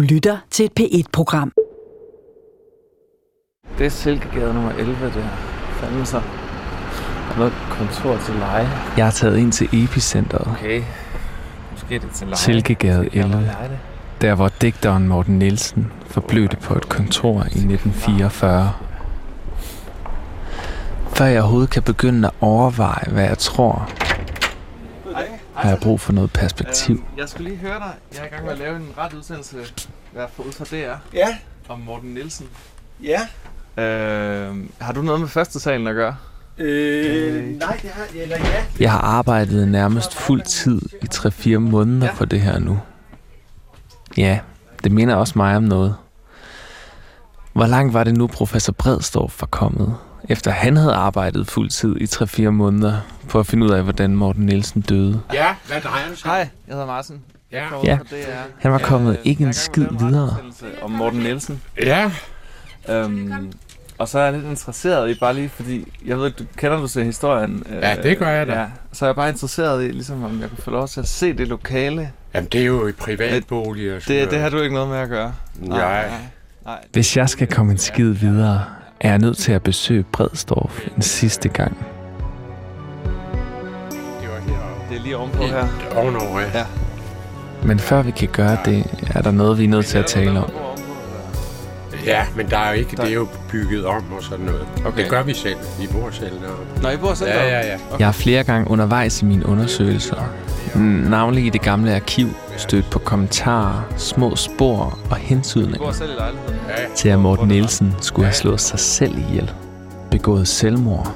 Du lytter til et P1-program. Det er Silkegade nummer 11, der. Fanden så. Der er noget kontor til leje. Jeg har taget ind til epicentret. Okay. Måske er det til leje. Silkegade Skal jeg bare 11. leje det? Der hvor digteren Morten Nielsen forblødte på et kontor i 1944. Før jeg overhovedet kan begynde at overveje, hvad jeg tror, har jeg brug for noget perspektiv. Øhm, jeg skulle lige høre dig. Jeg er i gang med at lave en ret udsendelse hvad for ud fra DR Ja, om Morten Nielsen. ja. Øh, har du noget med første salen at gøre? Øh, nej, det har eller ja. Jeg har arbejdet nærmest fuld tid i 3-4 måneder på det her nu. Ja, det minder også mig om noget. Hvor langt var det nu, professor Bredstorff var kommet, efter han havde arbejdet fuld tid i 3-4 måneder, på at finde ud af, hvordan Morten Nielsen døde? Ja, hvad drejer det sig? Hej, jeg hedder Martin. Ja. DR. Han var kommet Øh, ikke en skid videre. udsendelse Om Morten Nielsen. Ja, Øhm, og så er jeg lidt interesseret i, bare lige fordi, jeg ved ikke, du kender du til historien? øh, Ja, det gør jeg da. Ja, så er jeg bare interesseret i, ligesom om jeg kunne få lov til at se det lokale. jamen det er jo i privatboliger. og sådan Det, det noget. har du ikke noget med at gøre. Nej. nej. Hvis jeg skal komme en skid videre, er jeg nødt til at besøge Bredstorff en sidste gang. Det. Det er lige ovenpå her. Ovenover, ja. Ja. Men før vi kan gøre det, er der noget, vi er nødt til at tale om. Ja, men der er jo ikke, Der- det er jo bygget om og sådan noget. Okay. Det gør vi selv. Vi bor selv deroppe. Nå, I bor selv Ja, deroppe? ja, ja. Jeg har flere gange undervejs i mine undersøgelser, navnlig i det gamle arkiv, stødt på kommentarer, små spor og? Ja, til, at Morten Nielsen skulle have slået sig selv ihjel. Begået selvmord.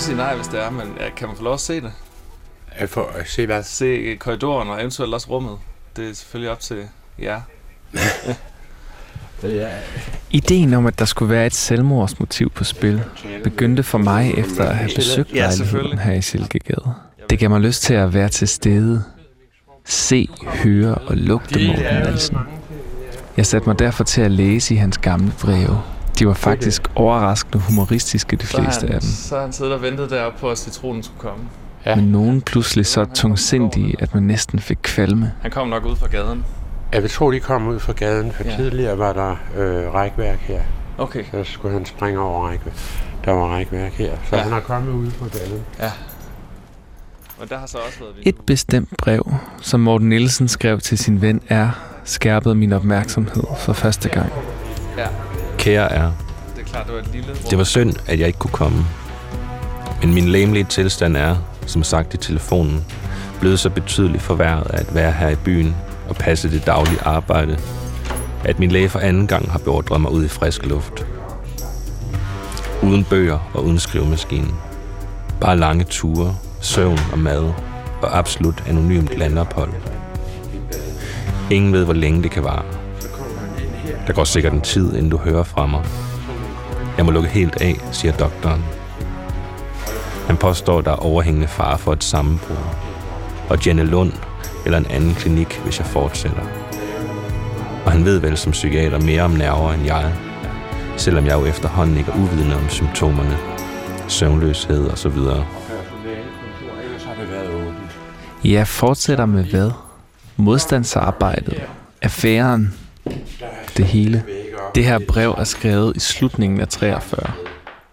Ellers sige nej, hvis det er, men ja, kan man få lov at se det? Jeg får at se hvad. Se korridoren og eventuelt også rummet. Det er selvfølgelig op til jer. Ja. Ideen om, at der skulle være et selvmordsmotiv på spil, begyndte for mig efter at have besøgt lejligheden selvfølgelig. her i Silkegade. Det gav mig lyst til at være til stede, se, høre og lugte Morten Nielsen. Jeg satte mig derfor til at læse i hans gamle breve. De var faktisk overraskende humoristiske, de Så fleste han, af dem. så han siddet og ventet deroppe på, at citronen skulle komme. Ja. Men nogen pludselig så tungsindige, at man næsten fik kvalme. Han kom nok ud fra gaden. Jeg vil tro, de kom ud fra gaden, for Ja. ja. tidligere var der øh, rækværk her. Okay. Så skulle han springe over rækværk. Der var rækværk her, så Ja. ja. han er kommet ud fra gaden. Og der har så også været Et bestemt brev, som Morten Nielsen skrev til sin ven R, skærpede min opmærksomhed for første gang. Ja, Kære er, det er klart, det var et lille rum. det var synd, at jeg ikke kunne komme. Men min læmelige tilstand er, som sagt i telefonen, blevet så betydeligt forværret at være her i byen og passe det daglige arbejde, at min læge for anden gang har beordret mig ud i frisk luft. Uden bøger og uden skrivemaskine. Bare lange ture, søvn og mad og absolut anonymt landophold. Ingen ved, hvor længe det kan vare. Der går sikkert en tid, inden du hører fra mig. Jeg må lukke helt af, siger doktoren. Han påstår, der er overhængende fare for et sammenbrud. Og Jenny Lund eller en anden klinik, hvis jeg fortsætter. Og han ved vel som psykiater mere om nerver end jeg. Selvom jeg jo efterhånden ikke er uvidende om symptomerne. Søvnløshed og så videre. Har. Jeg fortsætter med hvad? Modstandsarbejdet, affæren, det hele. Det her brev er skrevet i slutningen af 43,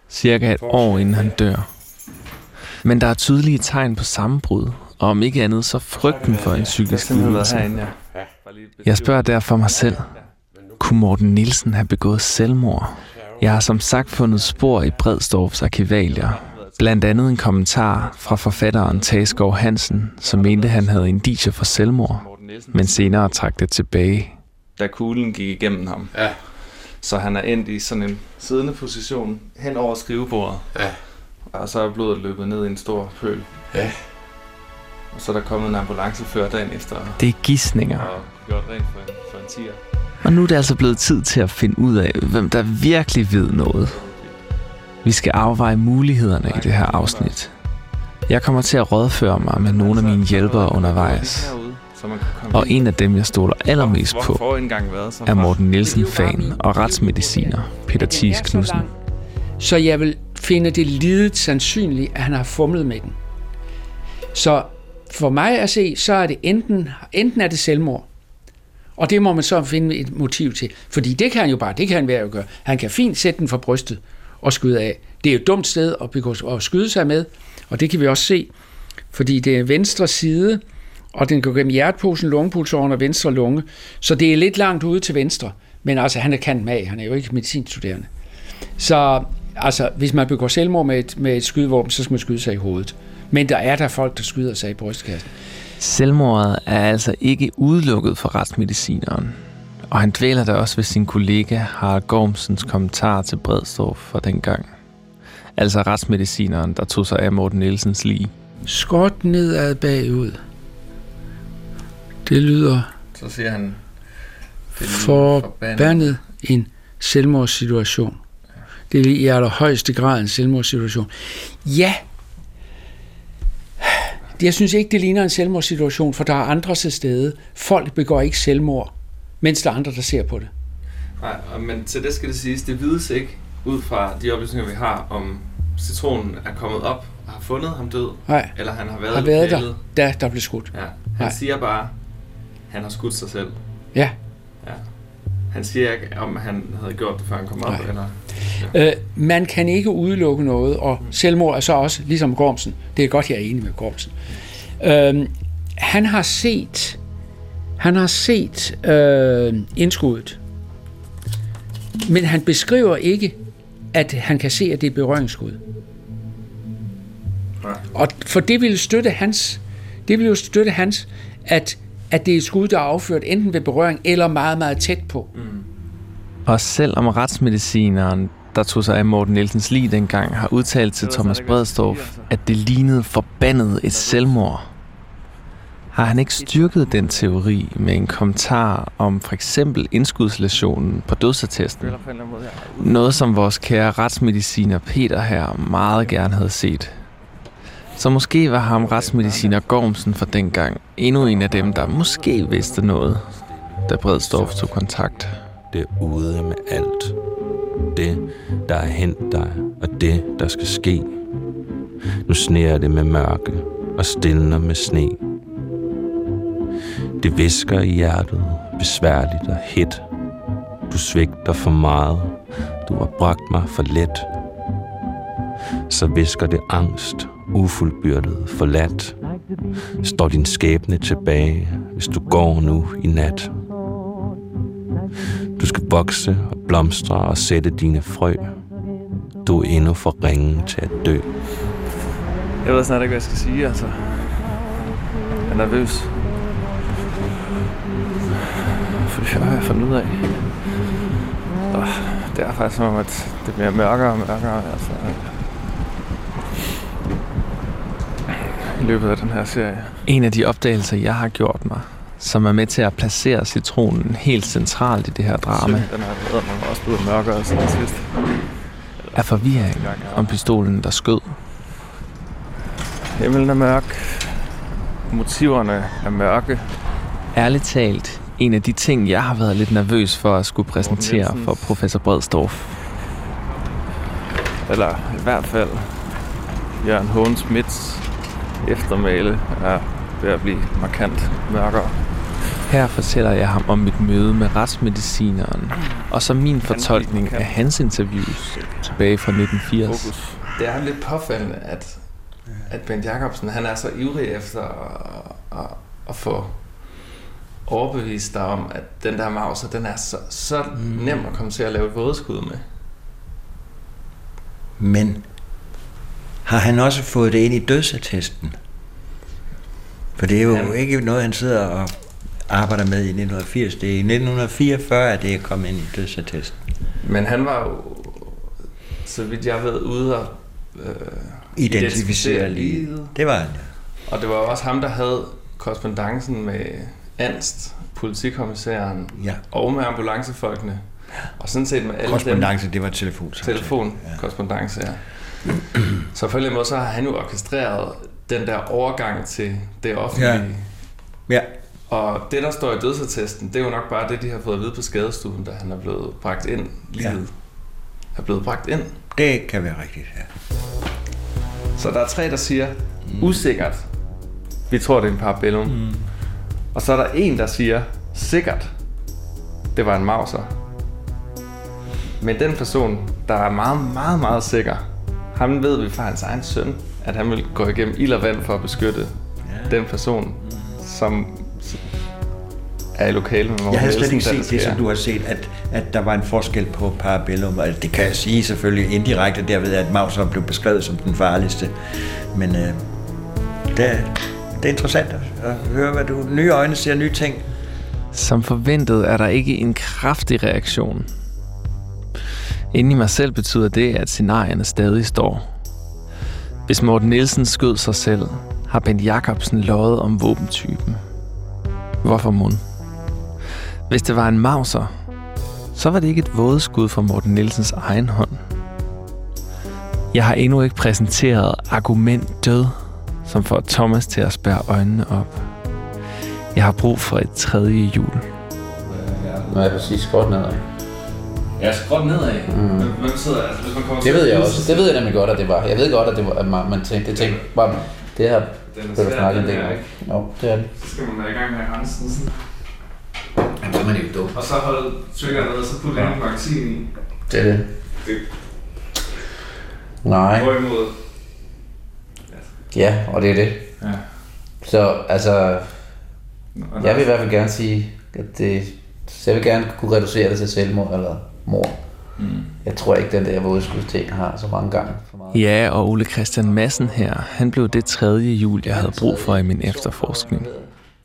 cirka et år inden han dør. Men der er tydelige tegn på sammenbrud, og om ikke andet så frygten for en psykisk lidelse. Jeg spørger derfor mig selv, kunne Morten Nielsen have begået selvmord? Jeg har som sagt fundet spor i Bredstorffs arkivalier. Blandt andet en kommentar fra forfatteren Tageskov Hansen, som mente, han havde indicier for selvmord, men senere trak det tilbage. Da kuglen gik igennem ham. Ja. Så han er endt i sådan en siddende position hen over skrivebordet. Ja. Og så er blodet løbet ned i en stor pøl. Ja. Og så er der kommet en ambulancefører dagen efter Det er gissninger. og gjort rent for en partier. Og nu er det altså blevet tid til at finde ud af, hvem der virkelig ved noget. Vi skal afveje mulighederne i det her afsnit. Jeg kommer til at rådføre mig med nogle af mine hjælpere undervejs. Og en af dem, jeg stoler allermest på, er Morten Nielsen fan og retsmediciner Peter Thies Knudsen. Så jeg vil finde det lidet sandsynligt, at han har fumlet med den. Så for mig at se, så er det enten, enten er det selvmord, og det må man så finde et motiv til. Fordi det kan han jo bare, det kan han være at gøre. Han kan fint sætte den for brystet og skyde af. Det er jo et dumt sted at, begå, at skyde sig med, og det kan vi også se, fordi det er venstre side, og den går gennem hjerteposen, lungepulsåren og venstre lunge, så det er lidt langt ude til venstre. Men altså, han er kant mag, han er jo ikke medicinstuderende. Så altså, hvis man begår selvmord med et, med et skydevåben, så skal man skyde sig i hovedet. Men der er der folk, der skyder sig i brystkassen. Selvmordet er altså ikke udelukket for retsmedicineren. Og han dvæler der også ved sin kollega Harald Gormsens kommentar til Bredstorff for dengang. Altså retsmedicineren, der tog sig af Morten Nielsens lige. Skråt nedad bagud. Det lyder Så siger han... forbandet en selvmordssituation. Det er i allerhøjeste grad en selvmordssituation. Ja, jeg synes ikke, det ligner en selvmordssituation, for der er andre til stede. Folk begår ikke selvmord, mens der er andre, der ser på det. Nej, men til det skal det siges, det vides ikke ud fra de oplysninger, vi har, om citronen er kommet op og har fundet ham død, Nej, eller han har været, har været der, da der blev skudt. Ja, han Nej. siger bare, han har skudt sig selv. Ja. Ja. Han siger ikke, om han havde gjort det, før han kom op, Nej. eller... Øh, man kan ikke udelukke noget, og selvmord er så også, ligesom Gormsen, det er godt, jeg er enig med Gormsen. Øh, han har set, han har set øh, indskuddet, men han beskriver ikke, at han kan se, at det er berøringsskud. Og for det ville støtte hans, det ville jo støtte hans, at, at det er et skud, der er affyret enten ved berøring eller meget, meget tæt på. Og selvom retsmedicineren, der tog sig af Morten Nielsens lige dengang, har udtalt til Thomas Bredstorff, at det lignede forbandet et selvmord, har han ikke styrket den teori med en kommentar om for eksempel indskudslæsionen på dødsattesten. Noget, som vores kære retsmediciner Peter her meget gerne havde set. Så måske var ham retsmediciner Gormsen for dengang endnu en af dem, der måske vidste noget, da Bredstorff tog kontakt. Det er ude med alt. Det, der er hent dig, og det, der skal ske. Nu sneer det med mørke og stiller med sne. Det visker i hjertet, besværligt og hæt. Du svigter for meget. Du har bragt mig for let. Så visker det angst, ufuldbyrdet, forladt. Står din skæbne tilbage, hvis du går nu i nat. Du skal vokse og blomstre og sætte dine frø. Du er endnu for ringen til at dø. Jeg ved snart ikke, hvad jeg skal sige, altså. Jeg er nervøs. Fordi jeg har fundet ud af. Og det er faktisk som om, at det bliver mørkere og mørkere, altså. I løbet af den her serie. En af de opdagelser, jeg har gjort mig, som er med til at placere citronen helt centralt i det her drama, Den her redder mig også blevet mørkere siden sidst. er forvirring om pistolen, der skød. Himlen er mørk. Motiverne er mørke. Ærligt talt, en af de ting, jeg har været lidt nervøs for at skulle præsentere for professor Bredstorff. Eller i hvert fald Jørgen Hågen Smits eftermæle er ved at blive markant mørkere. Her fortæller jeg ham om mit møde med retsmedicineren, og så min fortolkning af hans interviews tilbage fra 1980. Fokus. Det er lidt påfaldende, at, at Bent Jacobsen han er så ivrig efter at, at, at få overbevist dig om, at den der mauser, den er så, så mm. nem at komme til at lave vådeskud med. Men har han også fået det ind i dødsattesten? For det er jo Han- ikke noget, han sidder og arbejder med i 1980. Det er i 1944, at det er kommet ind i dødsattesten. Men han var jo, så vidt jeg ved, ude og øh, Identificere liget. Det var han. ja. Og det var også ham, der havde korrespondancen med Anst politikommissæren Ja. og med ambulancefolkene. Og sådan set med alle dem. Korrespondence, det var telefon. Telefon, ja. korrespondence, ja. Så på en eller anden måde, så har han jo orkestreret den der overgang til det offentlige. Ja. Ja. Og det, der står i dødsattesten, det er jo nok bare det, de har fået at vide på skadestuen, da han er blevet bragt ind. Livet ja. er blevet bragt ind. Det kan være rigtigt, ja. Så der er tre, der siger, mm. usikkert, vi tror, det er en parabellum. Mm. Og så er der en, der siger, sikkert, det var en mauser. Men den person, der er meget, meget, meget sikker, ham ved vi fra hans egen søn, at han vil gå igennem ild og vand for at beskytte ja. den person, som er i lokalet med Jeg havde slet ikke set det, sker. som du har set, at, at der var en forskel på Parabellum, og det kan jeg sige selvfølgelig indirekte derved, at Mauser blev beskrevet som den farligste. Men øh, det, er, det er interessant at, at høre, hvad du... Nye øjne ser nye ting. Som forventet er der ikke en kraftig reaktion. Inde i mig selv betyder det, at scenarierne stadig står. Hvis Morten Nielsen skød sig selv, har Bent Jacobsen løjet om våbentypen. Hvorfor mund? Hvis det var en mauser, så var det ikke et vådeskud fra Morten Nielsens egen hånd. Jeg har endnu ikke præsenteret argument død, som får Thomas til at spærre øjnene op. Jeg har brug for et tredje hjul. er jeg præcis godt nedad. Ja, skråt nedad. Mm. Hvem sidder, altså hvis man kommer Det ved jeg også. Det ved jeg nemlig godt, at det var. Jeg ved godt, at det var, at man, man tænkte, det tænkte bare, det her Den er svær, snakket den her, ikke? Jo, det er det. Så skal man være i gang med rensen sådan. Jamen, så er man jo dum. Og så holde trykkeren ned, og så putte ja. en magasin i. Det er det. Det Nej. Hvorimod, Ja, og det er det. Ja. Så altså, jeg vil i hvert fald gerne sige, at det, så jeg vil gerne kunne reducere det til selvmord eller mor. Mm. Jeg tror ikke, den der vådeskudsting har så mange gange for meget. Ja, og Ole Christian Madsen her, han blev det tredje hjul, jeg havde brug for i min efterforskning.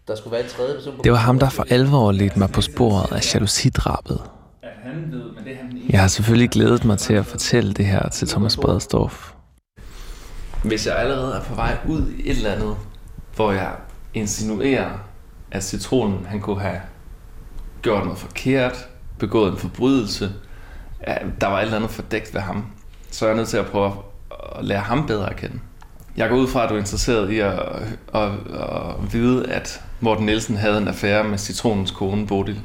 Der skulle være en tredje person på Det var ham, der for alvor ledte mig på sporet af jalousidrabet. at han ved, men det han Jeg har selvfølgelig glædet mig til at fortælle det her til Thomas Bredstorff. Hvis jeg allerede er på vej ud i et eller andet, hvor jeg insinuerer, at citronen han kunne have gjort noget forkert, begået en forbrydelse, at der var et eller andet fordækt ved ham, så er jeg nødt til at prøve at lære ham bedre at kende. Jeg går ud fra, at du er interesseret i at, at, at vide, at Morten Nielsen havde en affære med citronens kone, Bodil.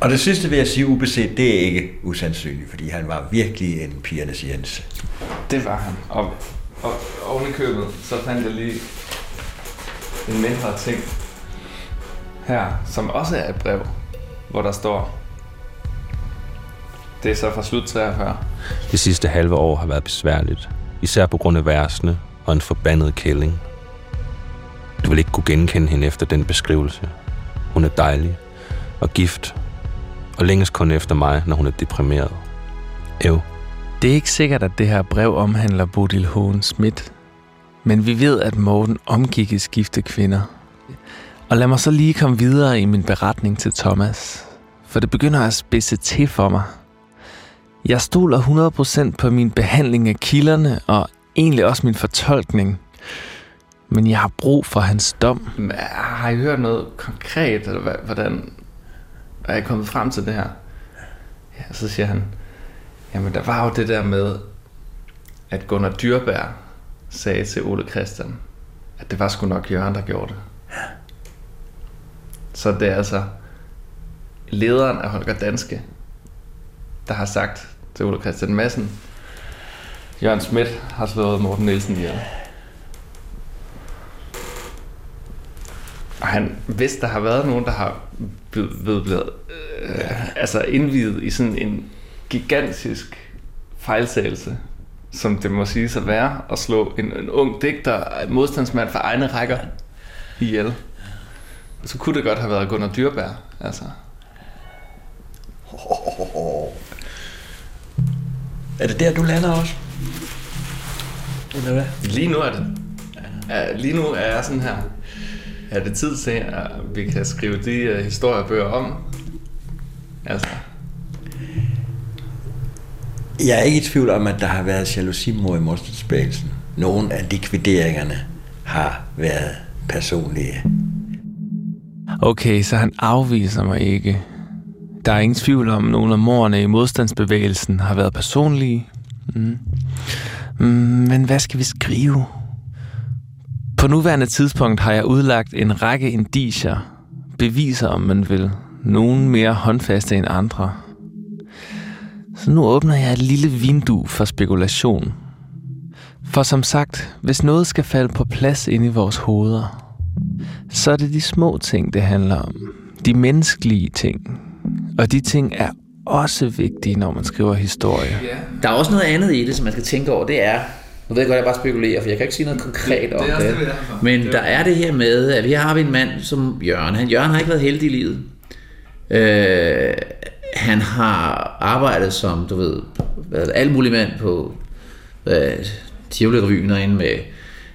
Og det sidste vil jeg sige ubeset, det er ikke usandsynligt, fordi han var virkelig en pigernes Jens. Det var han. Og, og oven i købet, så fandt jeg lige en mindre ting her, som også er et brev, hvor der står, det er så fra slut 43. Det sidste halve år har været besværligt, især på grund af værsene og en forbandet kælling. Du vil ikke kunne genkende hende efter den beskrivelse. Hun er dejlig og gift, og længes kun efter mig, når hun er deprimeret. Ev, Det er ikke sikkert, at det her brev omhandler Bodil Hågen Schmidt, men vi ved, at Morten omgik i skifte kvinder. Og lad mig så lige komme videre i min beretning til Thomas, for det begynder at spidse til for mig. Jeg stoler 100% på min behandling af kilderne, og egentlig også min fortolkning. Men jeg har brug for hans dom. Men Har I hørt noget konkret, eller hvad, hvordan er jeg kommet frem til det her? Ja, så siger han, jamen der var jo det der med, at Gunnar Dyrbær sagde til Ole Christian, at det var sgu nok Jørgen, der gjorde det. Så det er altså lederen af Holger Danske, der har sagt til Ole Christian Madsen, Jørgen Schmidt har slået Morten Nielsen ihjel. Og han, hvis der har været nogen, der har blevet, blevet, øh, altså indvidet i sådan en gigantisk fejltagelse, som det må sige at være, at slå en, en ung digter, en modstandsmand for egne rækker ihjel. Så kunne det godt have været Gunnar Dyrbær, altså. Er det der, du lander også? Eller hvad? Lige nu er det, er, lige nu er jeg sådan her. Er det tid til, at vi kan skrive de uh, historiebøger om? Altså, Jeg er ikke i tvivl om, at der har været jalousimord i modstandsbevægelsen. Nogle af likvideringerne har været personlige. Okay, så han afviser mig ikke. Der er ingen tvivl om, at nogle af morerne i modstandsbevægelsen har været personlige. Mm. Mm, men hvad skal vi skrive? På nuværende tidspunkt har jeg udlagt en række indicier, beviser om man vil, nogen mere håndfaste end andre. Så nu åbner jeg et lille vindue for spekulation. For som sagt, hvis noget skal falde på plads inde i vores hoveder, så er det de små ting, det handler om. De menneskelige ting. Og de ting er også vigtige, når man skriver historie. Der er også noget andet i det, som man skal tænke over. Det er, nu ved jeg godt, at jeg bare spekulerer, for jeg kan ikke sige noget konkret om det er også det. det. Men Det er der er det her med, at vi har en mand som Jørgen. Han, Jørgen har ikke været heldig i livet. Øh, han har arbejdet som, du ved, alt mulig mand på øh, Tivoli-revyen og inde med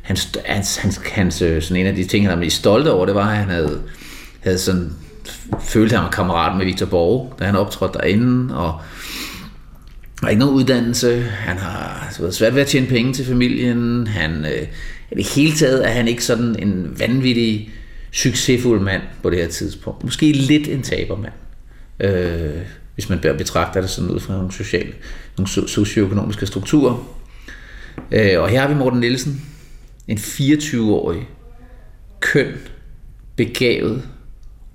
hans, hans, hans, hans, øh, sådan en af de ting, han var mest stolt over, det var, at han havde, havde sådan følte, at han var kammerat med Victor Borge, da han optrådte derinde, og har ikke nogen uddannelse, han har altså, været svært ved at tjene penge til familien, han, øh, i det hele taget er han ikke sådan en vanvittig succesfuld mand på det her tidspunkt. Måske lidt en tabermand, øh, hvis man betragter det sådan ud fra nogle, sociale, nogle socioøkonomiske strukturer. Øh, og her har vi Morten Nielsen, en 24-årig, køn, begavet,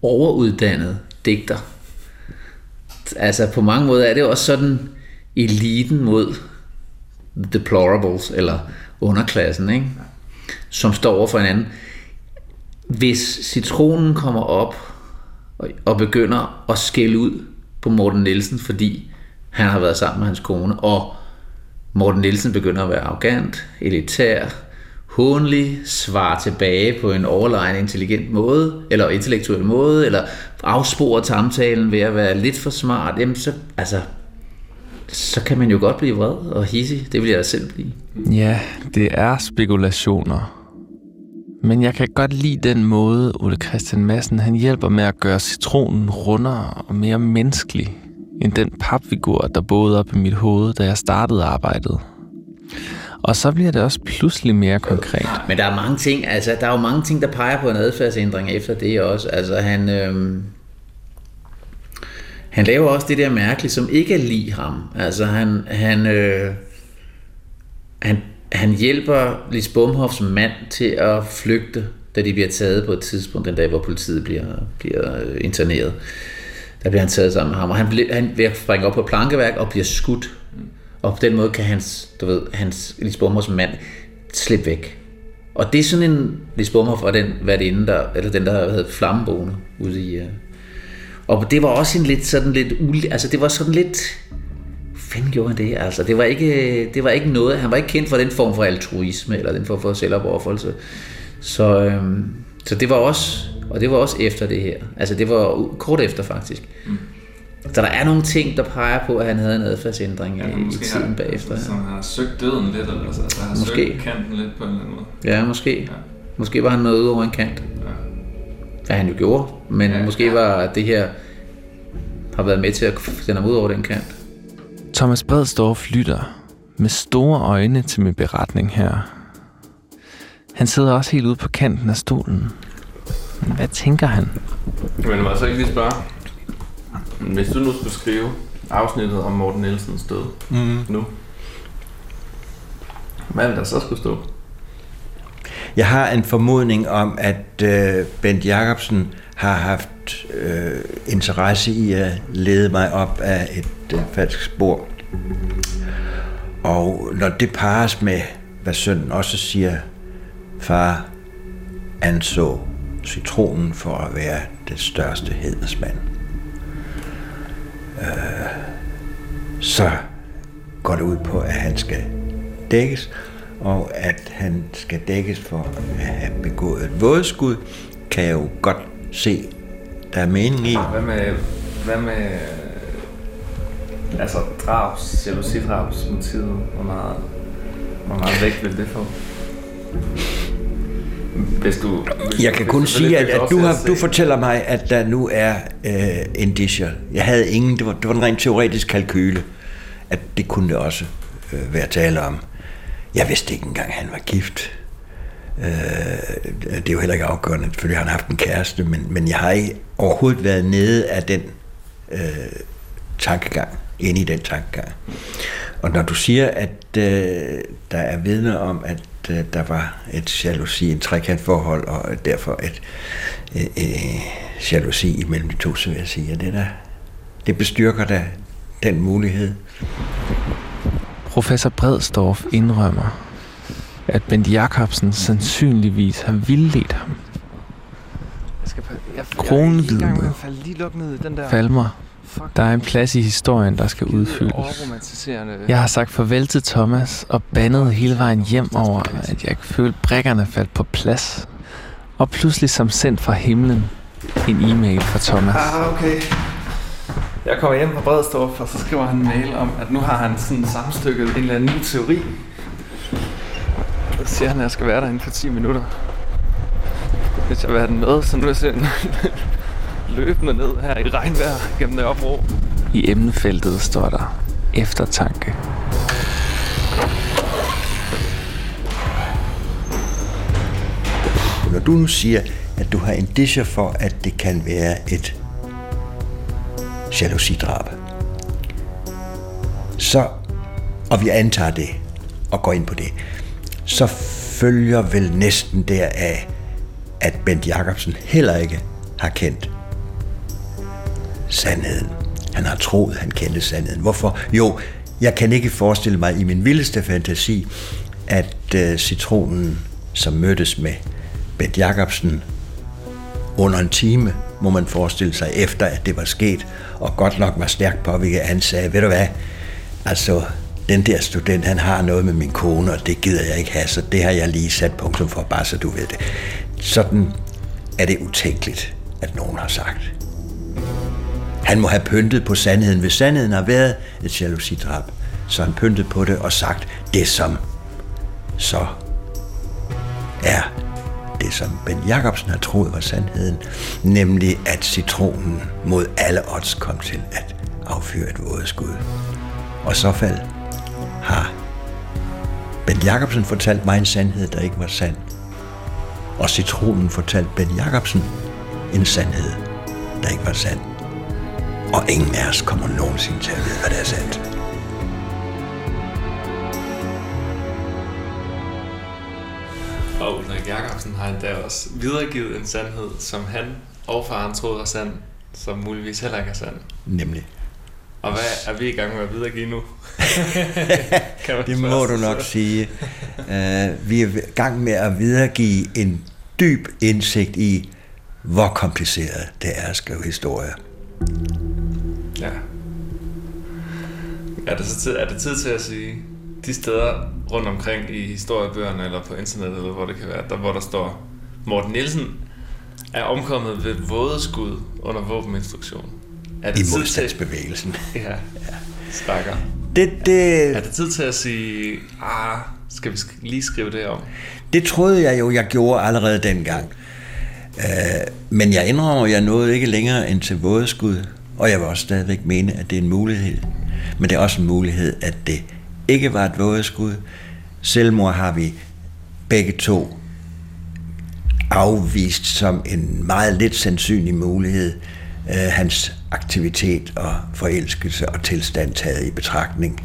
overuddannet digter. Altså på mange måder er det også sådan eliten mod deplorables, eller underklassen, ikke? som står over for hinanden. Hvis citronen kommer op og, og begynder at skælde ud på Morten Nielsen, fordi han har været sammen med hans kone, og Morten Nielsen begynder at være arrogant, elitær, hånlig, svarer tilbage på en overlegen intelligent måde, eller intellektuel måde, eller afsporer samtalen ved at være lidt for smart, jamen så, altså, så kan man jo godt blive vred og hissig. Det vil jeg da selv blive. Ja, det er spekulationer. Men jeg kan godt lide den måde, Ole Christian Madsen han hjælper med at gøre citronen rundere og mere menneskelig, end den papfigur, der boede op i mit hoved, da jeg startede arbejdet. Og så bliver det også pludselig mere konkret. Men der er mange ting, altså der er jo mange ting, der peger på en adfærdsændring efter det også. Altså han, øh, han laver også det der mærkeligt, som ikke er lige ham. Altså han, han, øh, han, han hjælper Lis Bumhoffs mand til at flygte, da de bliver taget på et tidspunkt, den dag, hvor politiet bliver, bliver øh, interneret. Der bliver han taget sammen med ham, og han, bliver, han ved at springe op på plankeværk og bliver skudt. Og på den måde kan hans, du ved, hans Lis Bumhoffs mand slippe væk. Og det er sådan en, Lis Bumhoff var den værtinde, der, eller den, der havde flammeboende ude i... Uh, og det var også en lidt sådan lidt, ul, altså det var sådan lidt, fanden gjorde han det? Altså, det var, ikke, det var ikke noget, han var ikke kendt for den form for altruisme, eller den form for selvopoffrelse. Så, øhm, så det var også, og det var også efter det her. Altså det var kort efter faktisk. Mm. Så der er nogle ting, der peger på, at han havde en adfærdsændring Ja, i, tiden har, bagefter. Så han har søgt døden lidt, eller altså, altså har Måske. søgt kanten lidt på en eller anden måde. Ja, måske. Ja. Måske var han noget ud over en kant. Ja. Hvad han jo gjorde. Men Ja. måske var det her har været med til at sende ham ud over den kant. Thomas Bredstorff lytter med store øjne til min beretning her. Han sidder også helt ude på kanten af stolen. Men Hvad tænker han? Men må jeg så ikke lige spørge? Hvis du nu skulle skrive afsnittet om Morten Nielsens død Mm. nu, hvad vil der så skulle stå? Jeg har en formodning om, at øh, Bent Jacobsen har haft øh, interesse i at lede mig op af et øh, falsk spor. Og når det pares med, hvad sønnen også siger, far anså citronen for at være det største hedersmand. Øh, så går det ud på, at han skal dækkes, og at han skal dækkes for at have begået et vådskud, kan jeg jo godt se, der er mening i. Ah, hvad med, hvad med altså drabs, jalousidrabsmotivet? Hvor meget, hvor meget vægt vil det få? Hvis du, hvis Jeg kan hvis kun du sige, at, at du, har, du fortæller mig, at der nu er øh, indicier. Jeg havde ingen, det var, det var en rent teoretisk kalkyle, at det kunne det også øh, være tale om. Jeg vidste ikke engang, at han var gift. Øh, det er jo heller ikke afgørende, han har haft en kæreste, men, men jeg har ikke overhovedet været nede af den øh, tankegang, inde i den tankegang. Og når du siger, at øh, der er vidner om, at øh, der var et jalousi, en trekantforhold, og derfor et øh, øh, jalousi imellem de to, så vil jeg sige, at det, der, det bestyrker da den mulighed. Professor Bredstorff indrømmer, at Bent Jacobsen sandsynligvis har vildledt ham. Jeg skal, jeg, Kronvidnet lige lukke ned i den der falmer. Der er en plads i historien, der skal udfyldes. Jeg har sagt farvel til Thomas og bandet hele vejen hjem over, at jeg ikke følte brækkerne faldt på plads. Og pludselig som sendt fra himlen en e-mail fra Thomas. Ah, okay. Jeg kommer hjem fra Bredstorff, og så skriver han en mail om, at nu har han sådan sammenstykket en eller anden ny teori. Så siger han, at jeg skal være der inden for 10 minutter. Hvis jeg vil have den med, så nu er jeg løbende ned her i regnvejr gennem det opro. I emnefeltet står der eftertanke. Når du nu siger, at du har indicier for, at det kan være et jalousidrab, så, og vi antager det og går ind på det, så følger vel næsten deraf, at Bent Jacobsen heller ikke har kendt sandheden. Han har troet, han kendte sandheden. Hvorfor? Jo, jeg kan ikke forestille mig i min vildeste fantasi, at øh, citronen, som mødtes med Bent Jacobsen under en time, må man forestille sig, efter at det var sket, og godt nok var stærkt påvirket, han sagde, ved du hvad, altså, den der student, han har noget med min kone, og det gider jeg ikke have, så det har jeg lige sat punktum for, bare så du ved det. Sådan er det utænkeligt, at nogen har sagt. Han må have pyntet på sandheden. Hvis sandheden har været et jalousidrab, så har han pyntet på det og sagt det, som så er det, som Ben Jacobsen har troet var sandheden, nemlig at citronen mod alle odds kom til at affyre et vådeskud. Og så fald har Ben Jacobsen fortalt mig en sandhed, der ikke var sand. Og citronen fortalte Ben Jacobsen en sandhed, der ikke var sand. Og ingen af os kommer nogensinde til at vide, hvad det er sandt. Og Ulrik Jacobsen har endda også videregivet en sandhed, som han og faren troede var sand, som muligvis heller ikke er sand. Nemlig. Og hvad er vi i gang med at videregive nu? Det må du nok sige. Uh, vi er i gang med at videregive en dyb indsigt i, hvor kompliceret det er at skrive historie. Ja. Er det, så tid, er det tid til at sige, de steder rundt omkring i historiebøgerne eller på internettet, eller hvor det kan være, der hvor der står, Morten Nielsen er omkommet ved vådeskud under våbeninstruktion. Er I tid til... modstandsbevægelsen. Ja, stakker. Det, det, Er det tid til at sige, ah, skal vi lige skrive det om? Det troede jeg jo, jeg gjorde allerede dengang. Øh, men jeg indrømmer, jeg nåede ikke længere end til vådeskud, og jeg vil også stadigvæk mene, at det er en mulighed. Men det er også en mulighed, at det ikke var et vådeskud. Selvmord har vi begge to afvist som en meget lidt sandsynlig mulighed. Øh, hans aktivitet og forelskelse og tilstand taget i betragtning.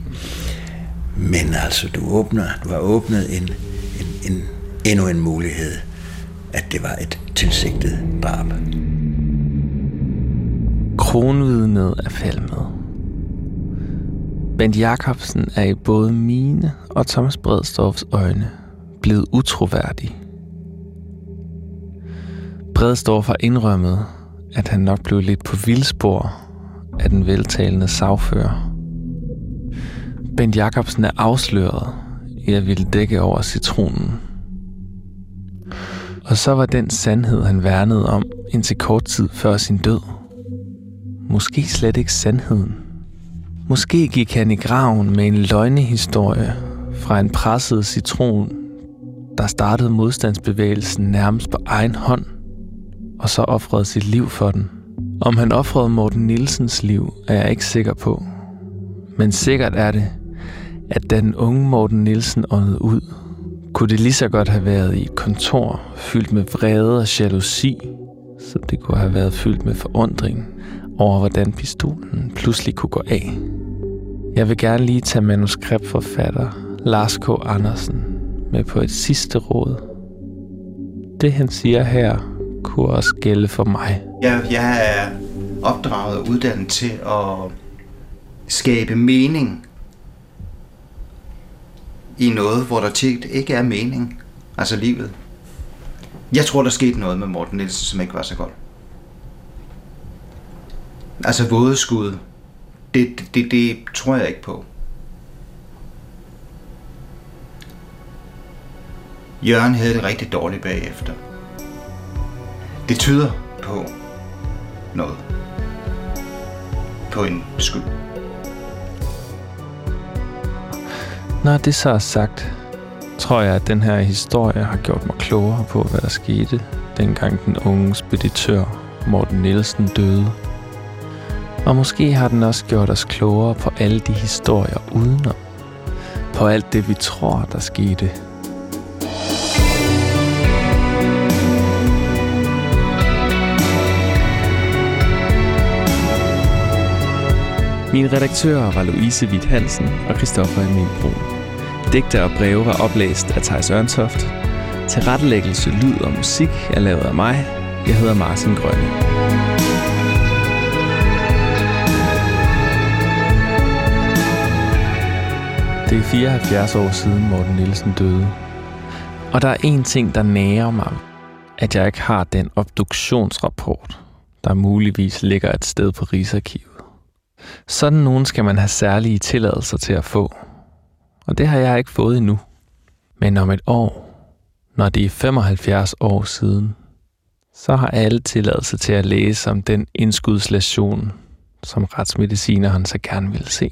Men altså, du åbner, du har åbnet en, en, en, endnu en mulighed, at det var et tilsigtet drab. Kronvidnet er falmet. Bent Jacobsen er i både mine og Thomas Bredstorffs øjne blevet utroværdig. Bredstorff har indrømmet, at han nok blev lidt på vildspor af den veltalende sagfører. Bent Jacobsen er afsløret i at ville dække over citronen. Og så var den sandhed, han værnede om indtil kort tid før sin død. Måske slet ikke sandheden. Måske gik han i graven med en løgnehistorie fra en presset citron, der startede modstandsbevægelsen nærmest på egen hånd, og så offrede sit liv for den. Om han offrede Morten Nielsens liv, er jeg ikke sikker på. Men sikkert er det, at da den unge Morten Nielsen åndede ud, kunne det lige så godt have været i et kontor fyldt med vrede og jalousi, som det kunne have været fyldt med forundring over, hvordan pistolen pludselig kunne gå af. Jeg vil gerne lige tage manuskriptforfatter Lars K. Andersen med på et sidste råd. Det han siger her, kunne også gælde for mig. Jeg, jeg er opdraget og uddannet til at skabe mening i noget, hvor der tit ikke er mening. Altså livet. Jeg tror, der skete noget med Morten Nielsen, som ikke var så godt. Altså vådeskud. Det, det, det, det tror jeg ikke på. Jørgen havde det rigtig dårligt bagefter. Det tyder på noget. På en skyld. Når det så er sagt, tror jeg, at den her historie har gjort mig klogere på, hvad der skete, dengang den unge speditør Morten Nielsen døde. Og måske har den også gjort os klogere på alle de historier udenom. På alt det, vi tror, der skete. Mine redaktører var Louise Witt Hansen og Christoffer Emil Brun. Digter og breve var oplæst af Thijs Ørntoft. Tilrettelæggelse, lyd og musik er lavet af mig. Jeg hedder Martin Grønne. Det er 74 år siden Morten Nielsen døde. Og der er en ting, der nærer mig, at jeg ikke har den obduktionsrapport, der muligvis ligger et sted på Rigsarkivet. Sådan nogen skal man have særlige tilladelser til at få. Og det har jeg ikke fået endnu. Men om et år, når det er 75 år siden, så har alle tilladelse til at læse om den indskudslation, som retsmedicineren så gerne vil se.